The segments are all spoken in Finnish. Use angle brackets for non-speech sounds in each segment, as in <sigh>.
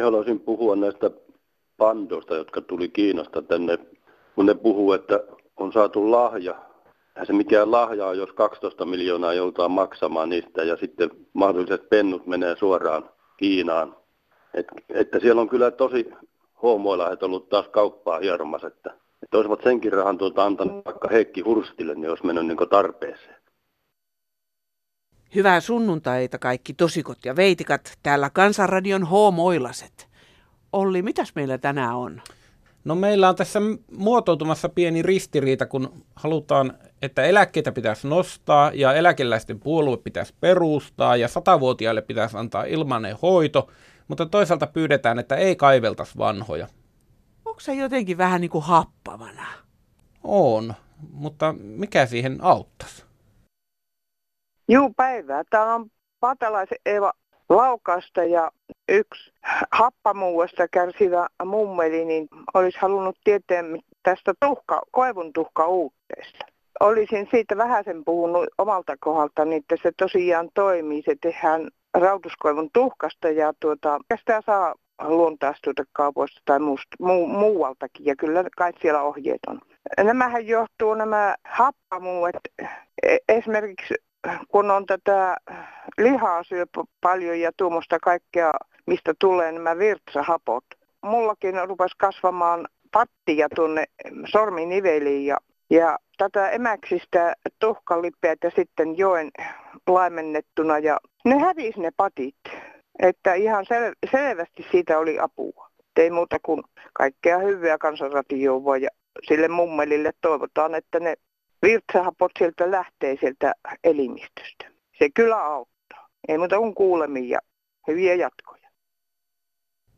Niin haluaisin puhua näistä pandoista, jotka tuli Kiinasta tänne, kun ne puhuu, että on saatu lahja. Eihän se mikään lahja on, jos 12 miljoonaa joudutaan maksamaan niistä ja sitten mahdolliset pennut menee suoraan Kiinaan. Et, että siellä on kyllä tosi huomoilaiset ollut taas kauppaa hieromassa, että, että olisivat senkin rahan tuota antanut vaikka Heikki Hurstille, niin olisi mennyt niin tarpeeseen. Hyvää sunnuntaita kaikki tosikot ja veitikat, täällä Kansanradion H-moilaset. Olli, mitäs meillä tänään on? No meillä on tässä muotoutumassa pieni ristiriita, kun halutaan, että eläkkeitä pitäisi nostaa ja eläkeläisten puolue pitäisi perustaa ja satavuotiaille pitäisi antaa ilmainen hoito, mutta toisaalta pyydetään, että ei kaiveltaisi vanhoja. Onko se jotenkin vähän niin kuin happavana? On, mutta mikä siihen auttaisi? Juu, päivää. Täällä on Patalaisen Eeva Laukasta ja yksi happamuuesta kärsivä mummeli, niin olisi halunnut tietää tästä tuhka, koivun uutteesta. Olisin siitä vähän sen puhunut omalta kohdalta, niin että se tosiaan toimii. Se tehdään rautuskoivun tuhkasta ja tuota, sitä saa luontaistuotekaupoista tai muusta, mu, muualtakin ja kyllä kai siellä ohjeet on. Nämähän johtuu nämä happamuuet e, esimerkiksi kun on tätä lihaa syö paljon ja tuommoista kaikkea, mistä tulee nämä virtsahapot. Mullakin rupesi kasvamaan pattia tuonne sorminiveliin ja, ja tätä emäksistä tuhkalipeät ja sitten joen laimennettuna ja ne hävisi ne patit. Että ihan sel- selvästi siitä oli apua. Ei muuta kuin kaikkea hyvää kansanradioon voi ja sille mummelille toivotaan, että ne virtsahapot sieltä lähtee sieltä elimistöstä. Se kyllä auttaa. Ei muuta kuin kuulemiin ja hyviä jatkoja.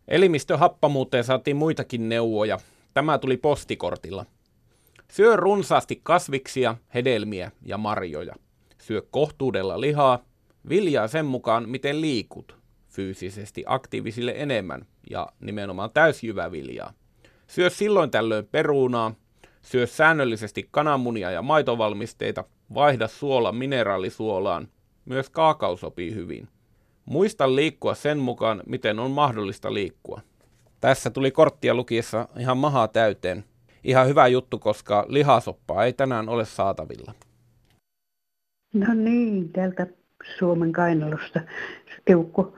Elimistöhappamuuteen saatiin muitakin neuvoja. Tämä tuli postikortilla. Syö runsaasti kasviksia, hedelmiä ja marjoja. Syö kohtuudella lihaa, viljaa sen mukaan, miten liikut. Fyysisesti aktiivisille enemmän ja nimenomaan täysjyväviljaa. Syö silloin tällöin perunaa, Syö säännöllisesti kananmunia ja maitovalmisteita, vaihda suola mineraalisuolaan. Myös kaakao sopii hyvin. Muista liikkua sen mukaan, miten on mahdollista liikkua. Tässä tuli korttia lukiessa ihan mahaa täyteen. Ihan hyvä juttu, koska lihasoppaa ei tänään ole saatavilla. No niin, täältä Suomen kainalosta. Eukko,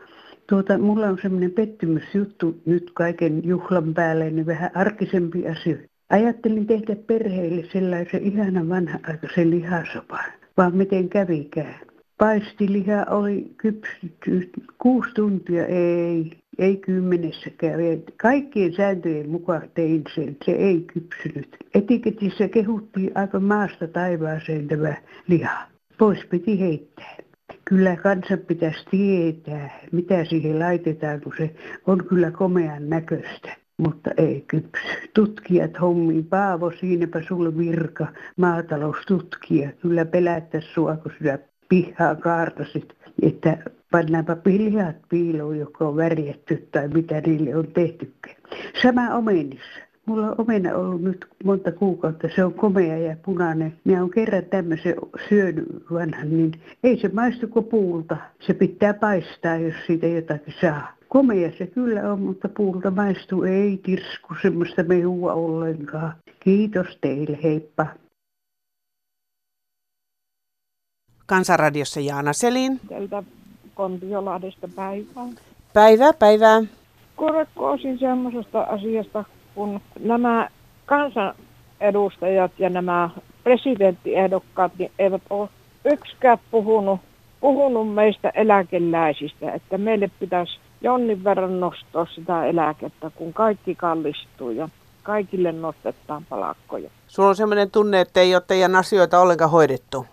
tuota, mulla on semmoinen pettymysjuttu nyt kaiken juhlan päälle, niin vähän arkisempi asia. Ajattelin tehdä perheille sellaisen ihanan vanha-aikaisen lihasopan, vaan miten kävikään. Paistiliha oli kypsytty kuusi tuntia, ei, ei kymmenessäkään. Kaikkien sääntöjen mukaan tein sen, se ei kypsynyt. Etiketissä kehuttiin aika maasta taivaaseen tämä liha. Pois piti heittää. Kyllä kansan pitäisi tietää, mitä siihen laitetaan, kun se on kyllä komean näköistä mutta ei kypsy. Tutkijat hommiin, Paavo, siinäpä sulle virka, maataloustutkija. Kyllä pelättäisi sua, kun sinä pihaa kaartasit, että pannaanpa lihat piiloon, joka on värjätty tai mitä niille on tehtykään. Sama omenissa. Mulla on omena ollut nyt monta kuukautta, se on komea ja punainen. Minä on kerran tämmöisen syönyt vanhan, niin ei se maistu kuin puulta. Se pitää paistaa, jos siitä jotakin saa. Komea se kyllä on, mutta puulta maistuu ei tirsku semmoista mehua ollenkaan. Kiitos teille, heippa. Kansanradiossa Jaana Selin. Tältä Kontiolahdesta päivää. Päivää, päivää. Korkkoosin semmoisesta asiasta, kun nämä kansanedustajat ja nämä presidenttiehdokkaat niin eivät ole yksikään puhunut, puhunut meistä eläkeläisistä, että meille pitäisi jonnin verran nostaa sitä eläkettä, kun kaikki kallistuu ja kaikille nostetaan palakkoja. Sulla on sellainen tunne, että ei ole teidän asioita ollenkaan hoidettu?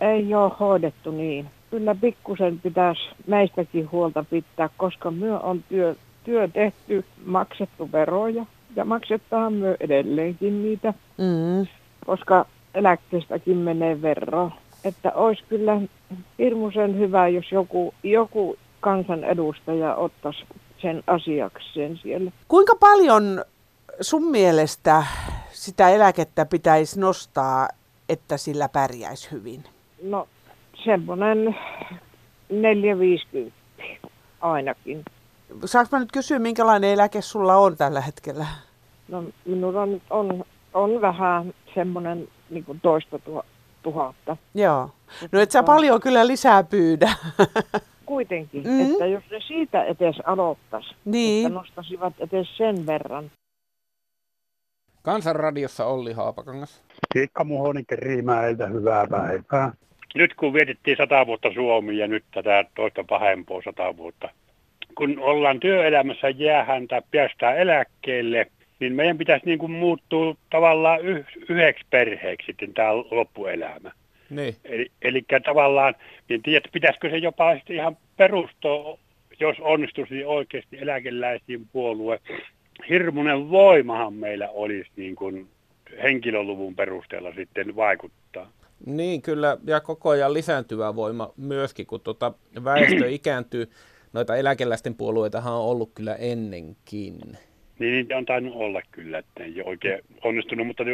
Ei ole hoidettu niin. Kyllä pikkusen pitäisi meistäkin huolta pitää, koska myö on työ, työ tehty, maksettu veroja ja maksetaan myö edelleenkin niitä, mm. koska eläkkeestäkin menee veroa. Että olisi kyllä hirmuisen hyvä, jos joku, joku kansanedustaja ottaisi sen asiakseen siellä. Kuinka paljon sun mielestä sitä eläkettä pitäisi nostaa, että sillä pärjäisi hyvin? No semmoinen 450 ainakin. Saanko mä nyt kysyä, minkälainen eläke sulla on tällä hetkellä? No minulla nyt on, on vähän semmoinen niin kuin toista tuhatta. Joo. No et sä paljon kyllä lisää pyydä. <laughs> Kuitenkin, mm. että jos ne siitä etes aloittaisi, niin. että nostasivat etes sen verran. Kansanradiossa Olli Haapakangas. Kiikka Muhonen Riimäeltä, hyvää päivää. Nyt kun vietettiin sata vuotta Suomi ja nyt tätä toista pahempaa sata vuotta. Kun ollaan työelämässä jäähän tai päästään eläkkeelle, niin meidän pitäisi niin kuin muuttua tavallaan yh, yhdeksi perheeksi sitten tämä loppuelämä. Niin. Eli, eli tavallaan, niin tiedät, pitäisikö se jopa ihan perustaa, jos onnistuisi oikeasti eläkeläisiin puolue. Hirmuinen voimahan meillä olisi niin kuin henkilöluvun perusteella sitten vaikuttaa. Niin, kyllä, ja koko ajan lisääntyvä voima myöskin, kun tuota väestö <clears throat> ikääntyy. Noita eläkeläisten puolueitahan on ollut kyllä ennenkin. Niin niitä on tainnut olla kyllä, että ei ole oikein onnistunut, mutta,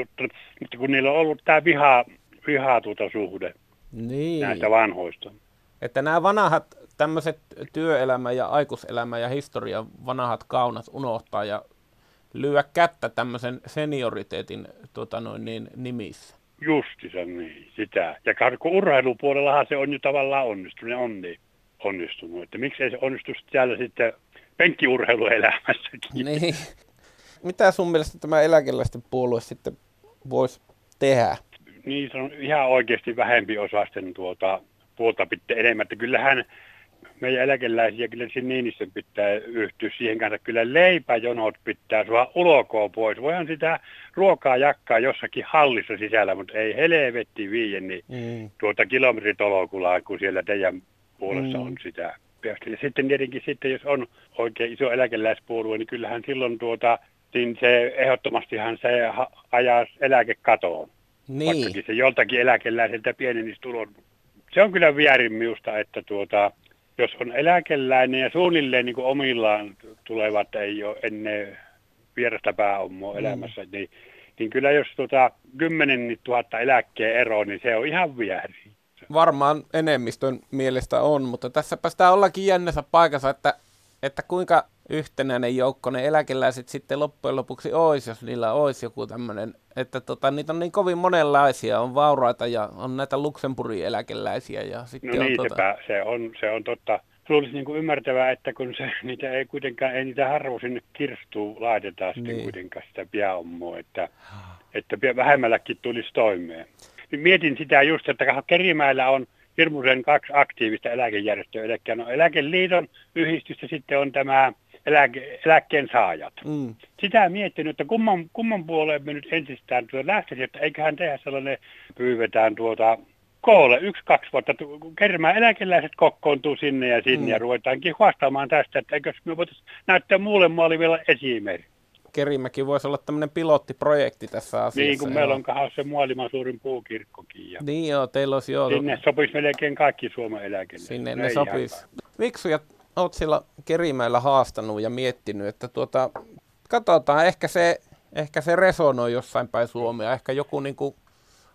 mutta kun niillä on ollut tämä viha, viha tuota suhde niin. näistä vanhoista. Että nämä vanhat tämmöiset työelämä ja aikuiselämä ja historian vanhat kaunat unohtaa ja lyö kättä tämmöisen senioriteetin tota noin, niin, nimissä. Justissa niin, sitä. Ja kun urheilupuolellahan se on jo tavallaan onnistunut, on niin onnistunut. Että miksei se onnistu täällä sitten penkkiurheiluelämässäkin. Niin. Mitä sun mielestä tämä eläkeläisten puolue sitten voisi tehdä? Niin, se on ihan oikeasti vähempi osasten tuota, puolta pitää enemmän. Että kyllähän meidän eläkeläisiä, kyllä se Niinistön pitää yhtyä siihen kanssa. Kyllä leipäjonot pitää sua ulkoa pois. Voihan sitä ruokaa jakkaa jossakin hallissa sisällä, mutta ei helvetti viien niin mm. tuota kilometritolokulaa, kun siellä teidän puolessa mm. on sitä. Ja sitten tietenkin sitten, jos on oikein iso eläkeläispuolue, niin kyllähän silloin tuota, niin se ehdottomastihan se ajaa eläkekatoon. Niin. Vaikkakin se joltakin eläkeläiseltä pienenisi tulon. Se on kyllä väärin minusta, että tuota, jos on eläkeläinen ja suunnilleen niin kuin omillaan tulevat, ei ole ennen vierasta pääomaa mm. elämässä, niin, niin kyllä jos tuota 10 000 eläkkeen ero, niin se on ihan väärin varmaan enemmistön mielestä on, mutta tässä päästään ollakin jännässä paikassa, että, että kuinka yhtenäinen joukko ne eläkeläiset sitten loppujen lopuksi olisi, jos niillä olisi joku tämmöinen, että tota, niitä on niin kovin monenlaisia, on vauraita ja on näitä Luxemburgin eläkeläisiä. Ja sitten no niin, on, tota... se, on, se on totta. Luulisi niin kuin ymmärtävää, että kun se, <laughs> niitä ei kuitenkaan, ei niitä harvoin sinne kirstuun laitetaan sitten niin. kuitenkaan sitä pääomaa, että, että vähemmälläkin tulisi toimeen mietin sitä just, että Kerimäellä on hirmuisen kaksi aktiivista eläkejärjestöä, eli no eläkeliiton yhdistys ja sitten on tämä eläke, eläkkeen saajat. Mm. Sitä miettinyt, että kumman, kumman puoleen me nyt ensistään tuota lähtisi, että eiköhän tehdä sellainen, pyyvetään tuota koolle yksi, kaksi vuotta, kermään eläkeläiset kokoontuu sinne ja sinne mm. ja ruvetaankin huostaamaan tästä, että eikö me voitaisiin näyttää muulle maalle esimerkki. Kerimäki voisi olla tämmöinen pilottiprojekti tässä asiassa. Niin, kun meillä on se maailman suurin puukirkkokin. Ja niin joo, teillä olisi joo. Sinne sopisi melkein kaikki Suomen eläkelle. Sinne ne sopisi. ja olet siellä Kerimäellä haastanut ja miettinyt, että tuota, katsotaan, ehkä se, ehkä se resonoi jossain päin Suomea. Ehkä joku niin kuin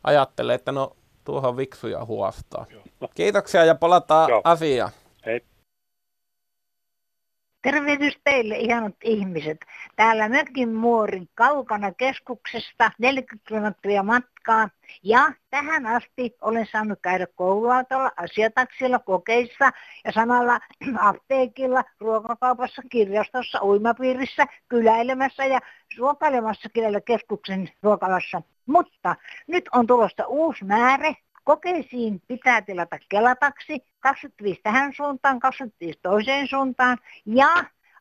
ajattelee, että no tuohon viksuja huostaa. Joo. Kiitoksia ja palataan Joo. asiaan. Hei. Tervehdys teille ihanat ihmiset. Täällä mökin muori kaukana keskuksesta 40 kilometriä matkaa. Ja tähän asti olen saanut käydä kouluautolla, asiataksilla, kokeissa ja samalla <clears throat> apteekilla, ruokakaupassa, kirjastossa, uimapiirissä, kyläilemässä ja ruokailemassa kyllä keskuksen ruokalassa. Mutta nyt on tulosta uusi määrä Kokeisiin pitää tilata kelataksi, 25 tähän suuntaan, 25 toiseen suuntaan ja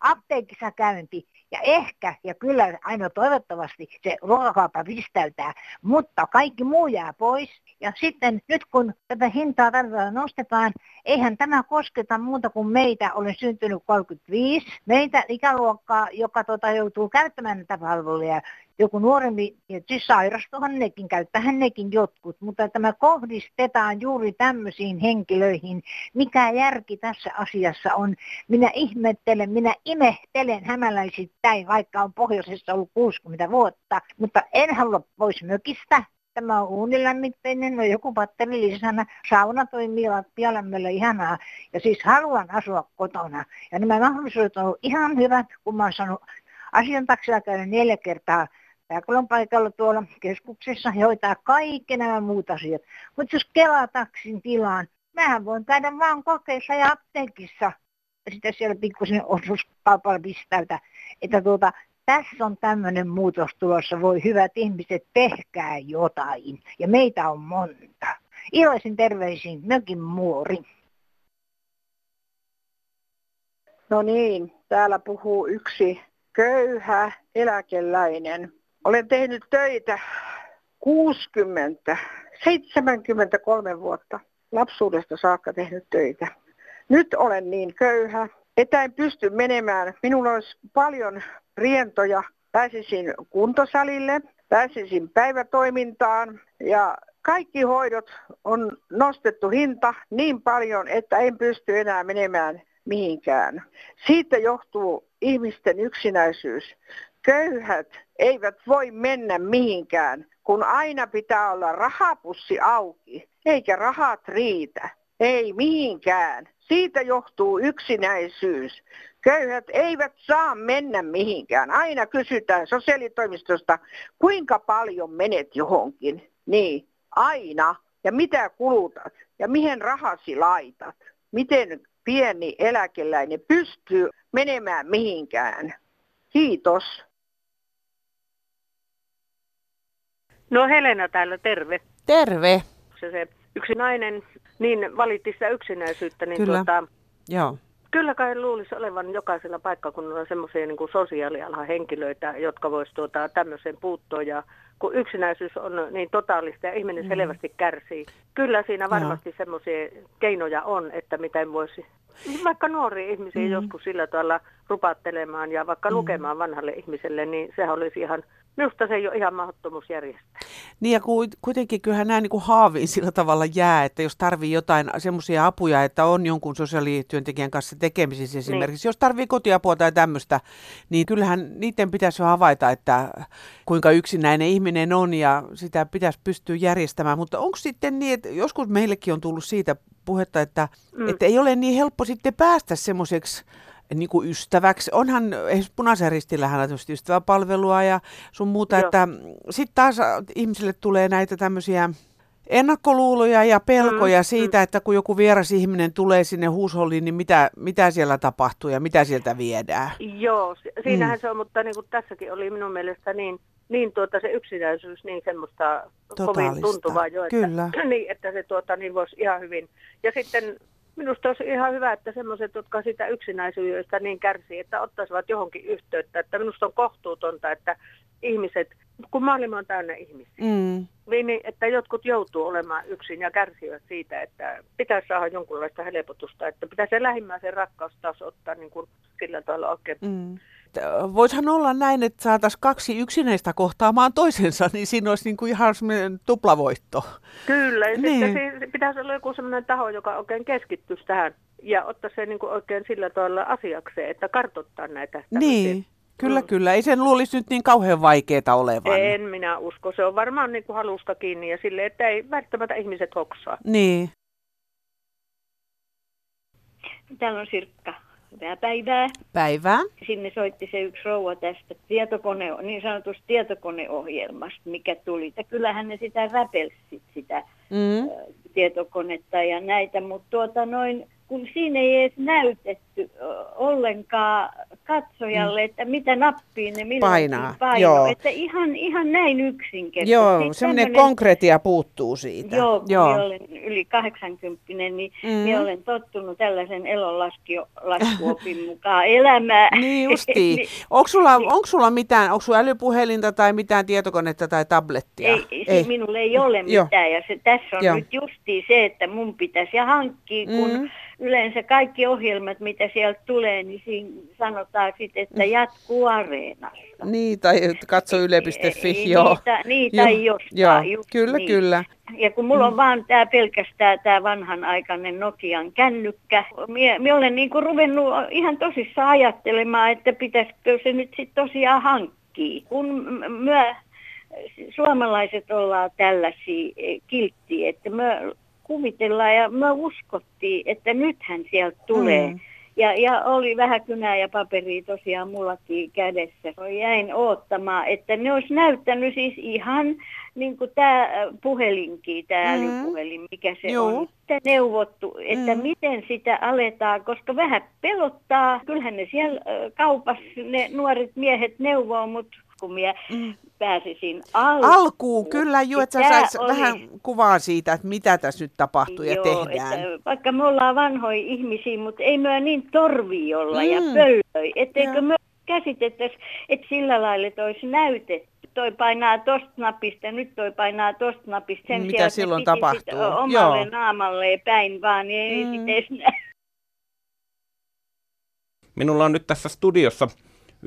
apteekissa käynti. Ja ehkä, ja kyllä aina toivottavasti se ruokakauppa pistäytää, mutta kaikki muu jää pois. Ja sitten nyt kun tätä hintaa tarvitaan nostetaan, eihän tämä kosketa muuta kuin meitä, olen syntynyt 35, meitä ikäluokkaa, joka tota, joutuu käyttämään näitä palveluja, joku nuorempi, siis sairastuhan nekin, käyttähän nekin jotkut, mutta tämä kohdistetaan juuri tämmöisiin henkilöihin. Mikä järki tässä asiassa on? Minä ihmettelen, minä imehtelen hämäläisittäin, vaikka on pohjoisessa ollut 60 vuotta, mutta en halua pois mökistä, Tämä on uunilämmitteinen, no joku patteri lisänä. Sauna toimii lattialla meillä ihanaa. Ja siis haluan asua kotona. Ja nämä mahdollisuudet on ihan hyvät, kun mä oon saanut asian taksilla käydä neljä kertaa Pääkolon paikalla tuolla keskuksessa hoitaa kaikki nämä muut asiat. Mutta jos Kela-taksin tilaan, mähän voin käydä vaan kokeissa ja apteekissa. Ja sitten siellä pikkusen osuuskaupalla pistäytä. Että tuota, tässä on tämmöinen muutos tulossa. Voi hyvät ihmiset, tehkää jotain. Ja meitä on monta. Iloisin terveisiin, mökin muori. No niin, täällä puhuu yksi köyhä eläkeläinen. Olen tehnyt töitä 60, 73 vuotta. Lapsuudesta saakka tehnyt töitä. Nyt olen niin köyhä, että en pysty menemään. Minulla olisi paljon rientoja. Pääsisin kuntosalille, pääsisin päivätoimintaan ja kaikki hoidot on nostettu hinta niin paljon, että en pysty enää menemään mihinkään. Siitä johtuu ihmisten yksinäisyys. Köyhät eivät voi mennä mihinkään, kun aina pitää olla rahapussi auki, eikä rahat riitä. Ei mihinkään. Siitä johtuu yksinäisyys. Köyhät eivät saa mennä mihinkään. Aina kysytään sosiaalitoimistosta, kuinka paljon menet johonkin. Niin, aina. Ja mitä kulutat? Ja mihin rahasi laitat? Miten pieni eläkeläinen pystyy menemään mihinkään? Kiitos. No Helena täällä, terve. Terve. Se, se yksi nainen niin valitti sitä yksinäisyyttä, niin Kyllä. Tuota, Joo. kyllä kai luulisi olevan jokaisella paikkakunnalla semmoisia niin sosiaalialan henkilöitä, jotka voisi tuota, tämmöiseen puuttua. Ja kun yksinäisyys on niin totaalista ja ihminen mm. selvästi kärsii, kyllä siinä varmasti semmoisia keinoja on, että miten voisi vaikka nuoria ihmisiä mm. joskus sillä tavalla rupattelemaan ja vaikka mm. lukemaan vanhalle ihmiselle, niin sehän olisi ihan Minusta se ei ole ihan mahdottomuus järjestää. Niin ja kuitenkin kyllähän nämä niin kuin haaviin sillä tavalla jää, että jos tarvii jotain semmoisia apuja, että on jonkun sosiaalityöntekijän kanssa tekemisissä esimerkiksi, niin. jos tarvii kotiapua tai tämmöistä, niin kyllähän niiden pitäisi havaita, että kuinka yksinäinen ihminen on ja sitä pitäisi pystyä järjestämään. Mutta onko sitten niin, että joskus meillekin on tullut siitä puhetta, että, mm. että ei ole niin helppo sitten päästä semmoiseksi niin kuin ystäväksi. Onhan punaisen ristillähän on ystäväpalvelua ja sun muuta, Joo. että sitten taas ihmisille tulee näitä tämmöisiä ennakkoluuloja ja pelkoja mm, siitä, mm. että kun joku vieras ihminen tulee sinne huusholliin, niin mitä, mitä siellä tapahtuu ja mitä sieltä viedään. Joo, siinähän mm. se on, mutta niin kuin tässäkin oli minun mielestä niin, niin tuota se yksinäisyys niin semmoista Totaalista. kovin tuntuvaa jo, että, Kyllä. <clears throat> niin, että se tuota, niin voisi ihan hyvin. Ja sitten Minusta olisi ihan hyvä, että sellaiset, jotka sitä yksinäisyydestä niin kärsii, että ottaisivat johonkin yhteyttä. Että minusta on kohtuutonta, että ihmiset, kun maailma on täynnä ihmisiä, mm. niin että jotkut joutuu olemaan yksin ja kärsivät siitä, että pitäisi saada jonkunlaista helpotusta, että pitäisi se lähimmäisen rakkaus taas ottaa niin kuin sillä tavalla oikein. Mm voisihan olla näin, että saataisiin kaksi yksinäistä kohtaamaan toisensa, <laughs> niin siinä olisi niin kuin ihan semmoinen tuplavoitto. Kyllä, ja niin. sitten pitäisi olla joku semmoinen taho, joka oikein keskittyisi tähän ja ottaa se niin kuin oikein sillä tavalla asiakseen, että kartoittaa näitä. Niin. Kyllä, mm. kyllä. Ei sen luulisi nyt niin kauhean vaikeaa olevan. En minä usko. Se on varmaan niin kuin haluska kiinni ja sille, että ei välttämättä ihmiset hoksaa. Niin. Täällä on Sirkka. Hyvää päivää. Päivää. Sinne soitti se yksi rouva tästä tietokone, niin sanotusta tietokoneohjelmasta, mikä tuli. Ja kyllähän ne sitä räpelsit sitä mm. tietokonetta ja näitä, mutta tuota noin, kun siinä ei edes näytetty ollenkaan katsojalle, mm. että mitä nappiin ne painaa. paino. Joo. Että ihan, ihan näin yksinkertaisesti. Joo, semmoinen konkretia puuttuu siitä. Joo, Joo. olen yli 80, niin mm. minä olen tottunut tällaisen elonlaskuopin <laughs> mukaan elämään. niin justiin. <laughs> niin, onko, sulla, onko sulla mitään, onko sulla älypuhelinta tai mitään tietokonetta tai tablettia? Ei, ei. minulla ei ole mitään ja se, tässä on Joo. nyt justiin se, että mun pitäisi hankkia, kun mm yleensä kaikki ohjelmat, mitä sieltä tulee, niin siinä sanotaan sitten, että mm. jatkuu areenassa. Niin, tai katso yle.fi, niin, joo. Niitä, niitä jo, jostain, joo, kyllä, niin. kyllä. Ja kun mulla on mm. vaan tämä pelkästään tämä vanhanaikainen Nokian kännykkä, minä olen niin kuin ruvennut ihan tosissaan ajattelemaan, että pitäisikö se nyt sitten tosiaan hankkia. Kun myö suomalaiset ollaan tällaisia eh, kilttiä, että me kuvitellaan ja me uskottiin, että nythän sieltä tulee. Mm. Ja, ja oli vähän kynää ja paperia tosiaan mullakin kädessä. Jäin oottamaan, että ne olisi näyttänyt siis ihan niin kuin tämä puhelinkin, tämä mm. älypuhelin, mikä se Joo. on. Sitä neuvottu, että mm. miten sitä aletaan, koska vähän pelottaa. Kyllähän ne siellä kaupassa, ne nuoret miehet neuvoo, mutta kun minä mm. pääsisin alkuun. Alkuun, kyllä jo, että sä sais oli... vähän kuvaa siitä, että mitä tässä nyt tapahtuu Joo, ja tehdään. Että vaikka me ollaan vanhoja ihmisiä, mutta ei myö niin torvi olla mm. ja pöllöi. Etteikö me käsitettäisiin, että sillä lailla, että olisi näytetty. Toi painaa tosta napista, nyt toi painaa tosta napista. Sen Mitä sijaan, silloin tapahtuu? Omalle Joo. naamalle päin vaan, niin ei mm. edes Minulla on nyt tässä studiossa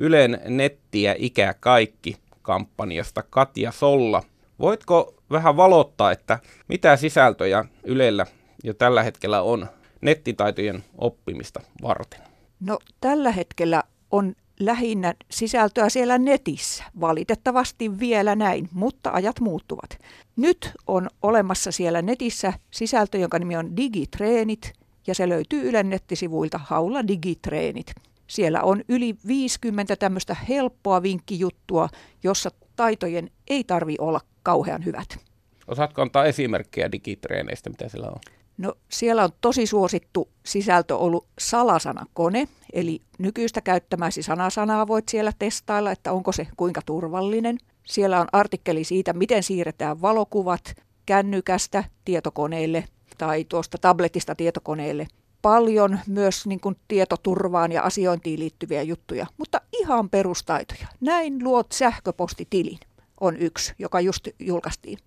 Ylen nettiä ikä kaikki kampanjasta Katja Solla. Voitko vähän valottaa, että mitä sisältöjä Ylellä jo tällä hetkellä on nettitaitojen oppimista varten? No tällä hetkellä on lähinnä sisältöä siellä netissä. Valitettavasti vielä näin, mutta ajat muuttuvat. Nyt on olemassa siellä netissä sisältö, jonka nimi on Digitreenit, ja se löytyy Ylen nettisivuilta Haula Digitreenit. Siellä on yli 50 tämmöistä helppoa vinkkijuttua, jossa taitojen ei tarvi olla kauhean hyvät. Osaatko antaa esimerkkejä digitreeneistä, mitä siellä on? No siellä on tosi suosittu sisältö ollut salasanakone, eli nykyistä käyttämäsi sanasanaa voit siellä testailla, että onko se kuinka turvallinen. Siellä on artikkeli siitä, miten siirretään valokuvat kännykästä tietokoneelle tai tuosta tabletista tietokoneelle paljon myös niin kuin tietoturvaan ja asiointiin liittyviä juttuja, mutta ihan perustaitoja. Näin luot sähköpostitilin on yksi, joka just julkaistiin.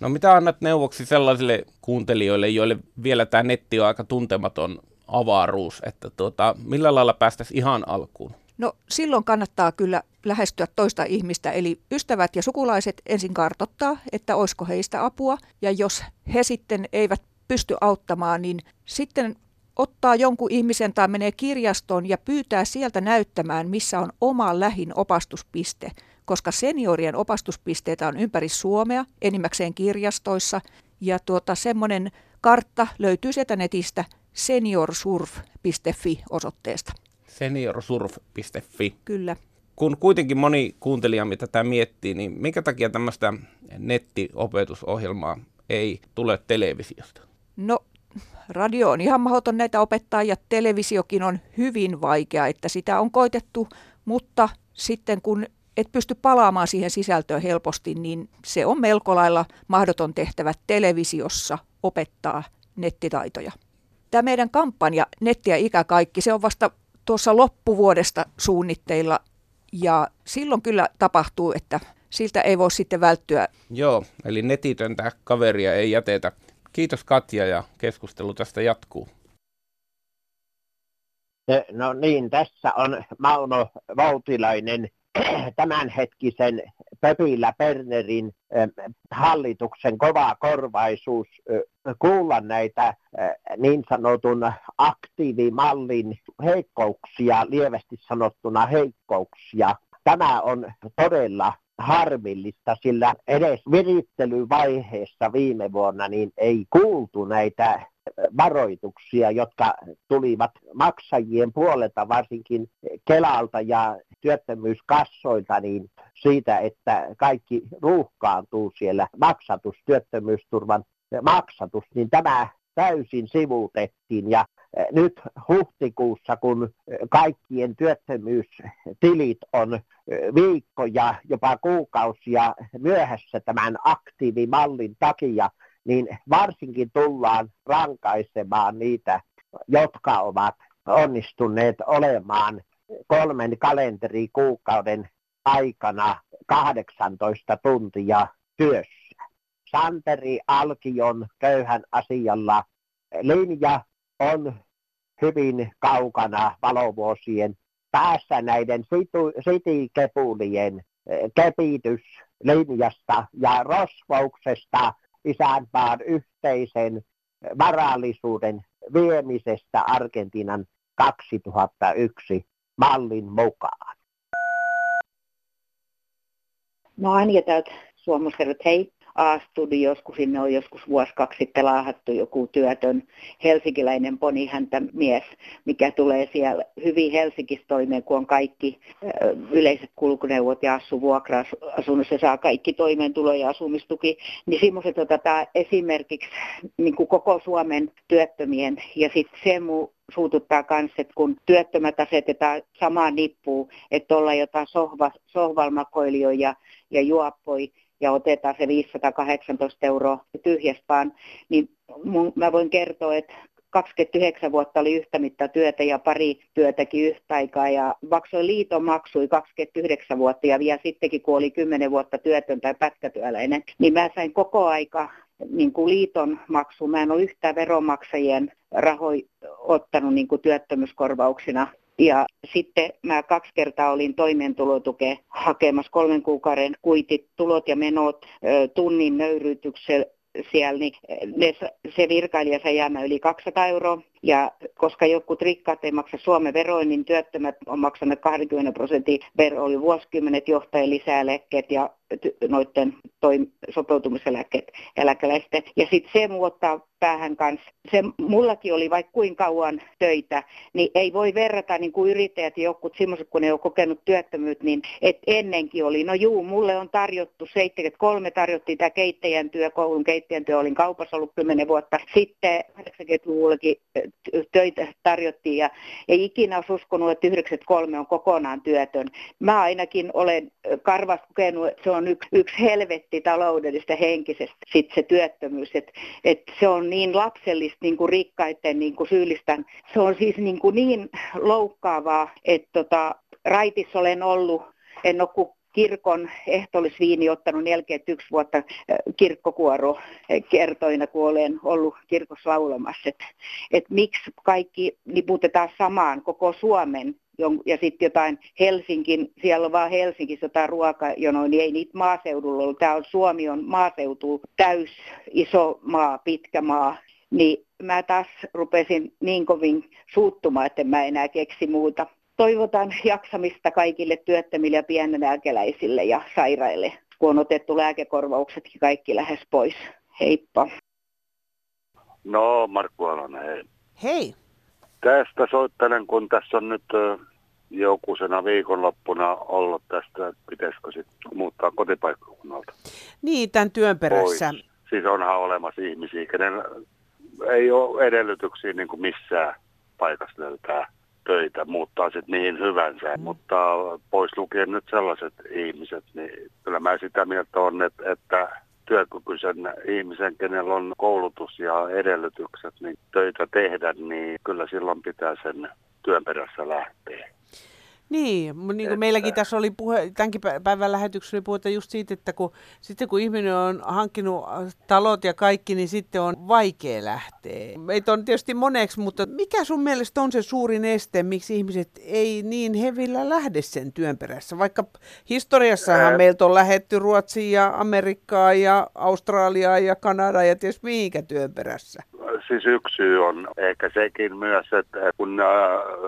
No mitä annat neuvoksi sellaisille kuuntelijoille, joille vielä tämä netti on aika tuntematon avaruus, että tuota, millä lailla päästäisiin ihan alkuun? No silloin kannattaa kyllä lähestyä toista ihmistä, eli ystävät ja sukulaiset ensin kartottaa, että olisiko heistä apua, ja jos he sitten eivät pysty auttamaan, niin sitten ottaa jonkun ihmisen tai menee kirjastoon ja pyytää sieltä näyttämään, missä on oma lähin opastuspiste, koska seniorien opastuspisteitä on ympäri Suomea, enimmäkseen kirjastoissa, ja tuota, semmoinen kartta löytyy sieltä netistä seniorsurf.fi osoitteesta. Seniorsurf.fi. Kyllä. Kun kuitenkin moni kuuntelijamme tätä miettii, niin minkä takia tämmöistä nettiopetusohjelmaa ei tule televisiosta? No radio on ihan mahdoton näitä opettaa ja televisiokin on hyvin vaikea, että sitä on koitettu, mutta sitten kun et pysty palaamaan siihen sisältöön helposti, niin se on melko lailla mahdoton tehtävä televisiossa opettaa nettitaitoja. Tämä meidän kampanja Netti ja ikä kaikki, se on vasta tuossa loppuvuodesta suunnitteilla ja silloin kyllä tapahtuu, että siltä ei voi sitten välttyä. Joo, eli netitöntä kaveria ei jätetä. Kiitos Katja ja keskustelu tästä jatkuu. No niin, tässä on Mauno Voutilainen <clears throat> tämänhetkisen Pöpillä Bernerin hallituksen kova korvaisuus kuulla näitä niin sanotun aktiivimallin heikkouksia, lievästi sanottuna heikkouksia. Tämä on todella harmillista, sillä edes virittelyvaiheessa viime vuonna niin ei kuultu näitä varoituksia, jotka tulivat maksajien puolelta, varsinkin Kelalta ja työttömyyskassoilta, niin siitä, että kaikki ruuhkaantuu siellä. Maksatus, työttömyysturvan maksatus, niin tämä täysin sivuutettiin ja nyt huhtikuussa, kun kaikkien työttömyystilit on viikkoja, jopa kuukausia myöhässä tämän aktiivimallin takia, niin varsinkin tullaan rankaisemaan niitä, jotka ovat onnistuneet olemaan kolmen kalenterikuukauden aikana 18 tuntia työssä. Santeri Alkion köyhän asialla linja on hyvin kaukana valovuosien päässä näiden sitikepulien eh, kepityslinjasta ja rosvouksesta isänmaan yhteisen varallisuuden viemisestä Argentiinan 2001 mallin mukaan. Oon Anja täältä Suomessa, että hei, A-studios, kun sinne on joskus vuosi kaksi sitten laahattu joku työtön helsinkiläinen häntä mies, mikä tulee siellä hyvin Helsingissä toimeen, kun on kaikki yleiset kulkuneuvot ja asuu vuokra-asunnossa, saa kaikki toimeentulo ja asumistuki, niin semmoiset otetaan esimerkiksi niin kuin koko Suomen työttömien ja sitten se muu suututtaa myös, että kun työttömät asetetaan samaan nippuun, että ollaan jotain sohva, sohvalmakoilijoja ja, ja juoppoi, ja otetaan se 518 euroa tyhjäspaan, niin mun, mä voin kertoa, että 29 vuotta oli yhtä mitta työtä ja pari työtäkin yhtä aikaa ja maksoin liiton maksui 29 vuotta ja vielä sittenkin kun oli 10 vuotta työtön tai pätkätyöläinen, niin mä sain koko aika niin kuin liiton maksu. Mä en ole yhtään veronmaksajien rahoja ottanut niin kuin työttömyyskorvauksina ja sitten mä kaksi kertaa olin toimeentulotuke hakemassa kolmen kuukauden kuitit, tulot ja menot tunnin nöyryytyksellä siellä, niin ne, se virkailija sai jäämään yli 200 euroa. Ja koska jotkut rikkaat ei maksa Suomen veroin, niin työttömät on maksanut 20 prosentin vero, oli vuosikymmenet johtajien lisäeläkkeet ja noiden toi, sopeutumiseläkkeet eläkeläisten. Ja sitten se muuttaa päähän kanssa. Se mullakin oli vaikka kuinka kauan töitä, niin ei voi verrata niin kuin yrittäjät ja jotkut semmoiset, kun ne on kokenut työttömyyttä, niin et ennenkin oli. No juu, mulle on tarjottu 73 tarjottiin tämä keittäjän työ, koulun keittäjän työ, olin kaupassa ollut 10 vuotta. Sitten 80-luvullakin töitä tarjottiin ja ei ikinä olisi uskonut, että 93 on kokonaan työtön. Mä ainakin olen karvas kokenut, että se on yksi, yksi helvetti taloudellista henkisesti sit se työttömyys, että et se on niin lapsellista niin kuin rikkaiden niin kuin syyllistän. Se on siis niin, kuin niin loukkaavaa, että tota, raitis olen ollut, en ole kirkon ehtoollisviini ottanut 41 vuotta kirkkokuoro kertoina, kun olen ollut kirkossa laulamassa. Että et miksi kaikki niputetaan samaan koko Suomen ja sitten jotain Helsinkin, siellä on vaan Helsingissä jotain ruokajonoa, niin ei niitä maaseudulla ollut. Tämä on Suomi on maaseutu, täys iso maa, pitkä maa. Niin mä taas rupesin niin kovin suuttumaan, että mä enää keksi muuta toivotan jaksamista kaikille työttömille ja pienenääkeläisille ja sairaille, kun on otettu lääkekorvauksetkin kaikki lähes pois. Heippa. No, Markku Alonen, hei. Hei. Tästä soittelen, kun tässä on nyt jokusena viikonloppuna ollut tästä, että pitäisikö sitten muuttaa kotipaikkakunnalta. Niin, tämän työn perässä. Pois. Siis onhan olemassa ihmisiä, kenen ei ole edellytyksiä niin kuin missään paikassa löytää töitä, muuttaa sitten mihin hyvänsä. Mm. Mutta pois lukien nyt sellaiset ihmiset, niin kyllä mä sitä mieltä on, että, että työkykyisen ihmisen, kenellä on koulutus ja edellytykset niin töitä tehdä, niin kyllä silloin pitää sen työn perässä lähteä. Niin, niin kuin meilläkin tässä oli puhe, tämänkin päivän lähetyksessä oli puhuta just siitä, että kun, sitten kun ihminen on hankkinut talot ja kaikki, niin sitten on vaikea lähteä. Meitä on tietysti moneksi, mutta mikä sun mielestä on se suurin este, miksi ihmiset ei niin hevillä lähde sen työn perässä? Vaikka historiassahan Ää... meiltä on lähetty Ruotsiin ja Amerikkaan ja Australiaan ja Kanadaan ja ties mihinkä työn perässä siis yksi syy on ehkä sekin myös, että kun äh,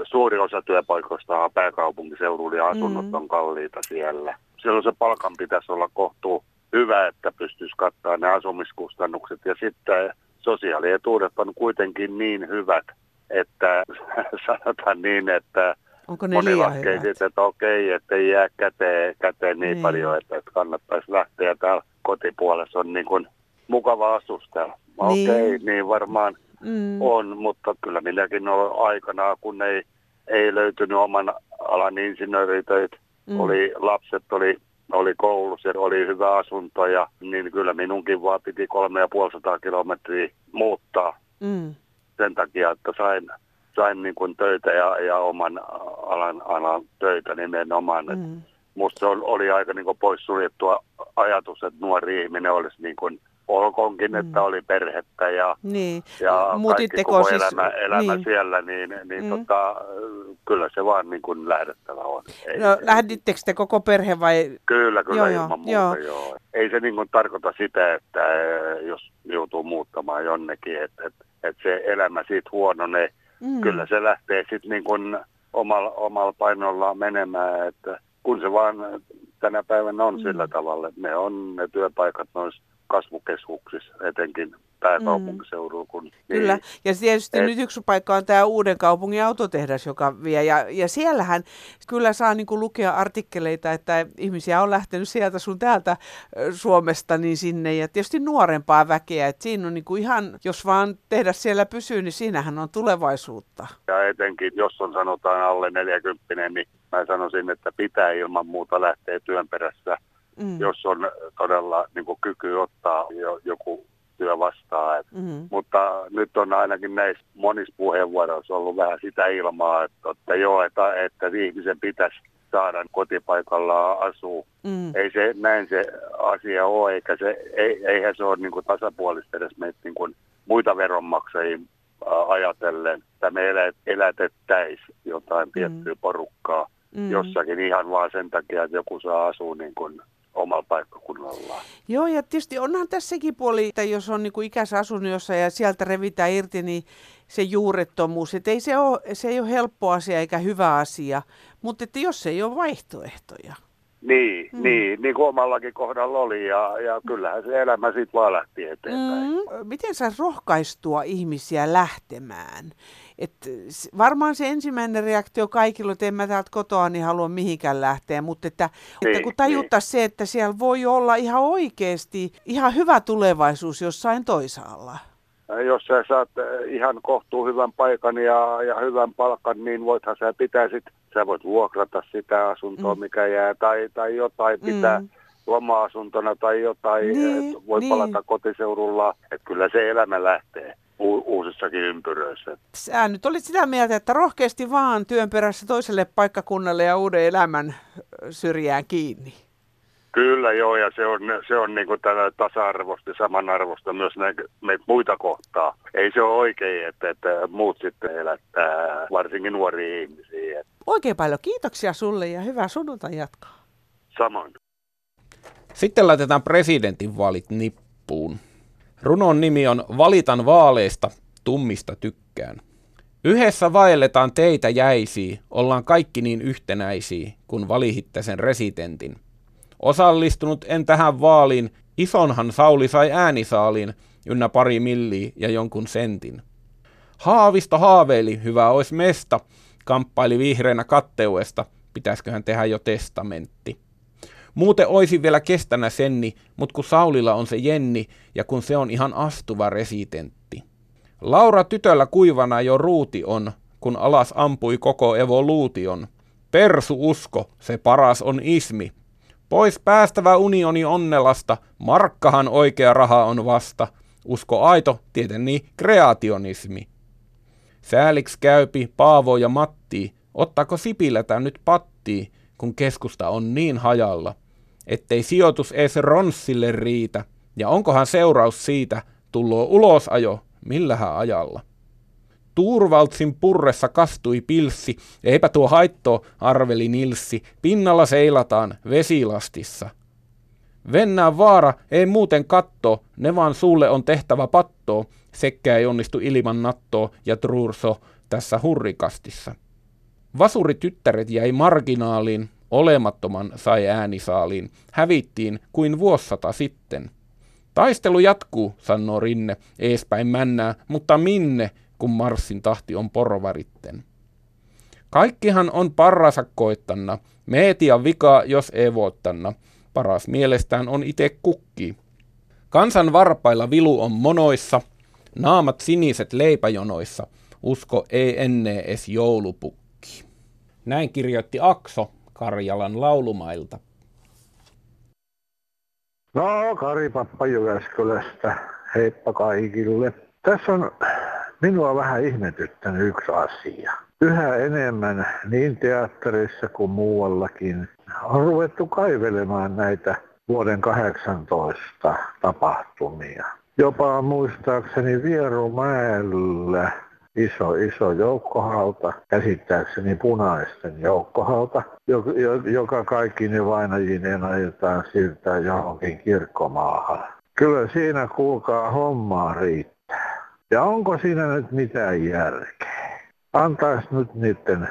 suuri osa työpaikoista on pääkaupunkiseudulla ja asunnot mm. on kalliita siellä. Silloin se palkan pitäisi olla kohtuu hyvä, että pystyisi kattaa ne asumiskustannukset. Ja sitten sosiaalietuudet on kuitenkin niin hyvät, että <laughs> sanotaan niin, että Onko ne moni laskee sitten, että okei, että ei jää käteen, käteen niin, niin paljon, että, että kannattaisi lähteä. Täällä kotipuolessa on niin kuin mukava asusta. Niin. Okei, okay, niin varmaan mm. on, mutta kyllä minäkin olen aikanaan, kun ei, ei löytynyt oman alan insinööritöitä, mm. oli lapset, oli, oli koulussa oli hyvä asunto, ja, niin kyllä minunkin vaan piti kolme ja puolisataa kilometriä muuttaa mm. sen takia, että sain, sain niin kuin töitä ja, ja oman alan, alan töitä nimenomaan. Mm. Musta se oli aika niin kuin poissuljettua ajatus, että nuori ihminen olisi niin kuin olkoonkin, mm. että oli perhettä ja, niin. ja kaikki koko siis, elämä, elämä niin. siellä, niin, niin mm. tota, kyllä se vaan niin kuin lähdettävä on. Ei, no, lähdittekö te koko perhe vai? Kyllä, kyllä joo, ilman joo, muuta, joo. joo. Ei se niin kuin tarkoita sitä, että eh, jos joutuu muuttamaan jonnekin, että, että, että se elämä siitä huononee. Mm. Kyllä se lähtee sitten niin kuin omalla, omalla painolla menemään, että kun se vaan tänä päivänä on mm. sillä tavalla, että ne on ne työpaikat noissa kasvukeskuksissa, etenkin pääkaupunkiseudulla. Kun, Kyllä, niin, ja tietysti et, nyt yksi paikka on tämä Uuden kaupungin autotehdas, joka vie, ja, ja siellähän kyllä saa niin kuin lukea artikkeleita, että ihmisiä on lähtenyt sieltä sun täältä Suomesta niin sinne, ja tietysti nuorempaa väkeä, että siinä on niin kuin ihan, jos vaan tehdä siellä pysyy, niin siinähän on tulevaisuutta. Ja etenkin, jos on sanotaan alle 40, niin mä sanoisin, että pitää ilman muuta lähteä työn perässä mm. jos on todella niin kuin, kyky ottaa jo, joku työ vastaan. Et, mm-hmm. Mutta nyt on ainakin näissä monissa puheenvuoroissa ollut vähän sitä ilmaa, että, että joo, että, että ihmisen pitäisi saada kotipaikallaan asua. Mm. Ei se näin se asia ole, eikä se, ei, eihän se ole niin kuin tasapuolista edes meitä niin kuin muita veronmaksajia ajatellen, että me elätettäisiin jotain mm. tiettyä porukkaa mm. jossakin ihan vaan sen takia, että joku saa asua niin kuin omalla paikkakunnallaan. Joo, ja tietysti onhan tässäkin puoli, että jos on niin ikänsä asunut jossain ja sieltä revitään irti, niin se juurettomuus, että ei se, ole, se ei ole helppo asia eikä hyvä asia, mutta että jos ei ole vaihtoehtoja. Niin, mm. niin, niin kuin omallakin kohdalla oli ja, ja kyllähän se elämä sitten vaan lähti eteenpäin. Mm. Miten sä rohkaistua ihmisiä lähtemään? Et varmaan se ensimmäinen reaktio kaikilla, että en mä täältä kotoa niin halua mihinkään lähteä, mutta että, niin, että kun tajuttaa niin. se, että siellä voi olla ihan oikeasti ihan hyvä tulevaisuus jossain toisaalla. Jos sä saat eh, ihan kohtuu hyvän paikan ja, ja hyvän palkan, niin voithan sä pitää sit, sä voit vuokrata sitä asuntoa, mm. mikä jää, tai, tai jotain pitää mm loma-asuntona tai jotain, niin, voi niin. palata kotiseudulla. Että kyllä se elämä lähtee u- uusissakin ympyröissä. Sä nyt olit sitä mieltä, että rohkeasti vaan työn perässä toiselle paikkakunnalle ja uuden elämän syrjään kiinni. Kyllä joo, ja se on, se on niin kuin tasa-arvosta ja samanarvosta myös näitä, meitä muita kohtaa. Ei se ole oikein, että, että muut sitten elättää, varsinkin nuoria ihmisiä. Oikein paljon kiitoksia sulle ja hyvää sunnuntai jatkaa. Samoin. Sitten laitetaan presidentinvaalit nippuun. Runon nimi on Valitan vaaleista, tummista tykkään. Yhdessä vaelletaan teitä jäisiä, ollaan kaikki niin yhtenäisiä, kun valihitte sen residentin. Osallistunut en tähän vaaliin, isonhan Sauli sai äänisaaliin, ynnä pari milliä ja jonkun sentin. Haavisto haaveili, hyvä ois mesta, kamppaili vihreänä katteuesta, pitäisköhän tehdä jo testamentti. Muuten oisin vielä kestänä senni, mut kun Saulilla on se Jenni ja kun se on ihan astuva resitentti. Laura tytöllä kuivana jo ruuti on, kun alas ampui koko evoluution. Persu usko, se paras on ismi. Pois päästävä unioni onnelasta, markkahan oikea raha on vasta. Usko aito, tietenni kreationismi. Sääliksi käypi Paavo ja Matti, ottaako Sipilätä nyt patti, kun keskusta on niin hajalla ettei sijoitus edes ronssille riitä, ja onkohan seuraus siitä tullut ulosajo millähän ajalla. Tuurvaltsin purressa kastui pilssi, eipä tuo haitto, arveli Nilssi, pinnalla seilataan vesilastissa. Vennään vaara, ei muuten katto, ne vaan sulle on tehtävä patto, sekkä ei onnistu ilman nattoa ja trurso tässä hurrikastissa. Vasurityttäret jäi marginaaliin, olemattoman sai äänisaaliin, hävittiin kuin vuossata sitten. Taistelu jatkuu, sanoo Rinne, eespäin männää, mutta minne, kun Marssin tahti on porvaritten. Kaikkihan on parrasa koittanna, meetia vika, jos ei voittanna. Paras mielestään on itse kukki. Kansan varpailla vilu on monoissa, naamat siniset leipäjonoissa, usko ei enne es joulupukki. Näin kirjoitti Akso Karjalan laulumailta. No, Kari Pappa Jyväskylästä. Heippa kaikille. Tässä on minua vähän ihmetyttänyt yksi asia. Yhä enemmän niin teatterissa kuin muuallakin on ruvettu kaivelemaan näitä vuoden 18 tapahtumia. Jopa muistaakseni Vierumäellä iso, iso joukkohauta, käsittääkseni punaisten joukkohauta, joka kaikki ne vainajineen ajetaan siirtää johonkin kirkkomaahan. Kyllä siinä kuulkaa hommaa riittää. Ja onko siinä nyt mitään järkeä? Antaisi nyt niiden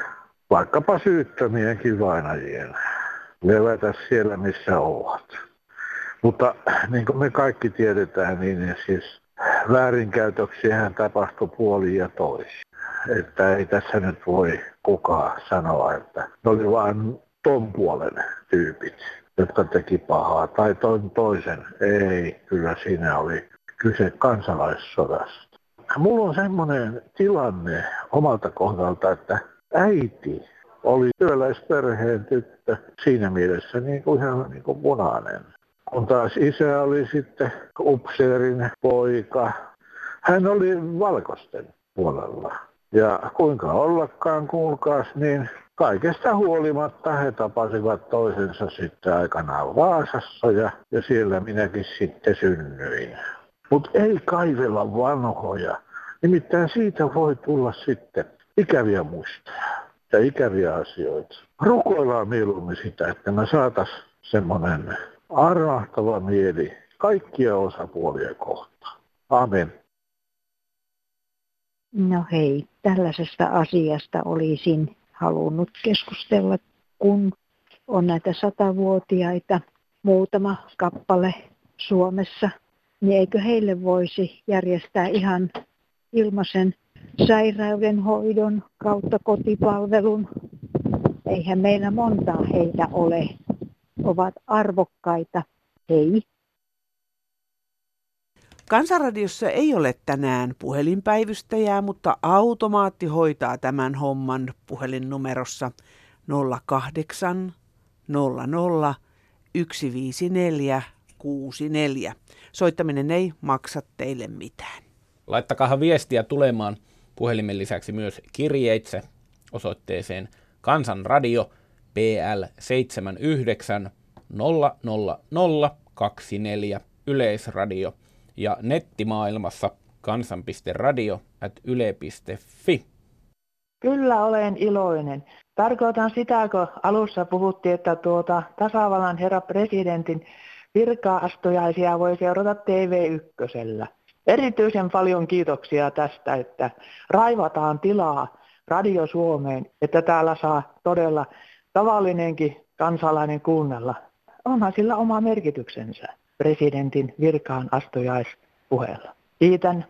vaikkapa syyttömienkin vainajien levätä siellä, missä ovat. Mutta niin kuin me kaikki tiedetään, niin siis väärinkäytöksiä tapahtui puoli ja toisi. Että ei tässä nyt voi kukaan sanoa, että ne oli vain ton puolen tyypit, jotka teki pahaa, tai toin toisen. Ei, kyllä siinä oli kyse kansalaissodasta. Mulla on semmoinen tilanne omalta kohdalta, että äiti oli työläisperheen tyttö siinä mielessä niin kuin ihan niin kuin punainen. Kun taas isä oli sitten upseerin poika. Hän oli valkoisten puolella. Ja kuinka ollakaan, kuulkaas, niin kaikesta huolimatta he tapasivat toisensa sitten aikanaan Vaasassa ja, ja siellä minäkin sitten synnyin. Mutta ei kaivella vanhoja. Nimittäin siitä voi tulla sitten ikäviä muistoja ja ikäviä asioita. Rukoillaan mieluummin sitä, että me saatas semmoinen armahtava mieli kaikkia osapuolia kohtaan. Amen. No hei, tällaisesta asiasta olisin halunnut keskustella, kun on näitä satavuotiaita muutama kappale Suomessa, niin eikö heille voisi järjestää ihan ilmaisen sairaudenhoidon kautta kotipalvelun. Eihän meillä montaa heitä ole. Ovat arvokkaita. Hei. Kansanradiossa ei ole tänään puhelinpäivystäjää, mutta automaatti hoitaa tämän homman puhelinnumerossa 08 00 154 64. Soittaminen ei maksa teille mitään. Laittakaa viestiä tulemaan puhelimen lisäksi myös kirjeitse osoitteeseen Kansanradio PL 79 00024 Yleisradio ja nettimaailmassa kansan.radio at yle.fi. Kyllä olen iloinen. Tarkoitan sitä, kun alussa puhuttiin, että tuota tasavallan herra presidentin virka-astujaisia voi seurata TV1. Erityisen paljon kiitoksia tästä, että raivataan tilaa Radio Suomeen, että täällä saa todella tavallinenkin kansalainen kuunnella. Onhan sillä oma merkityksensä presidentin virkaan astujaispuheella. Kiitän.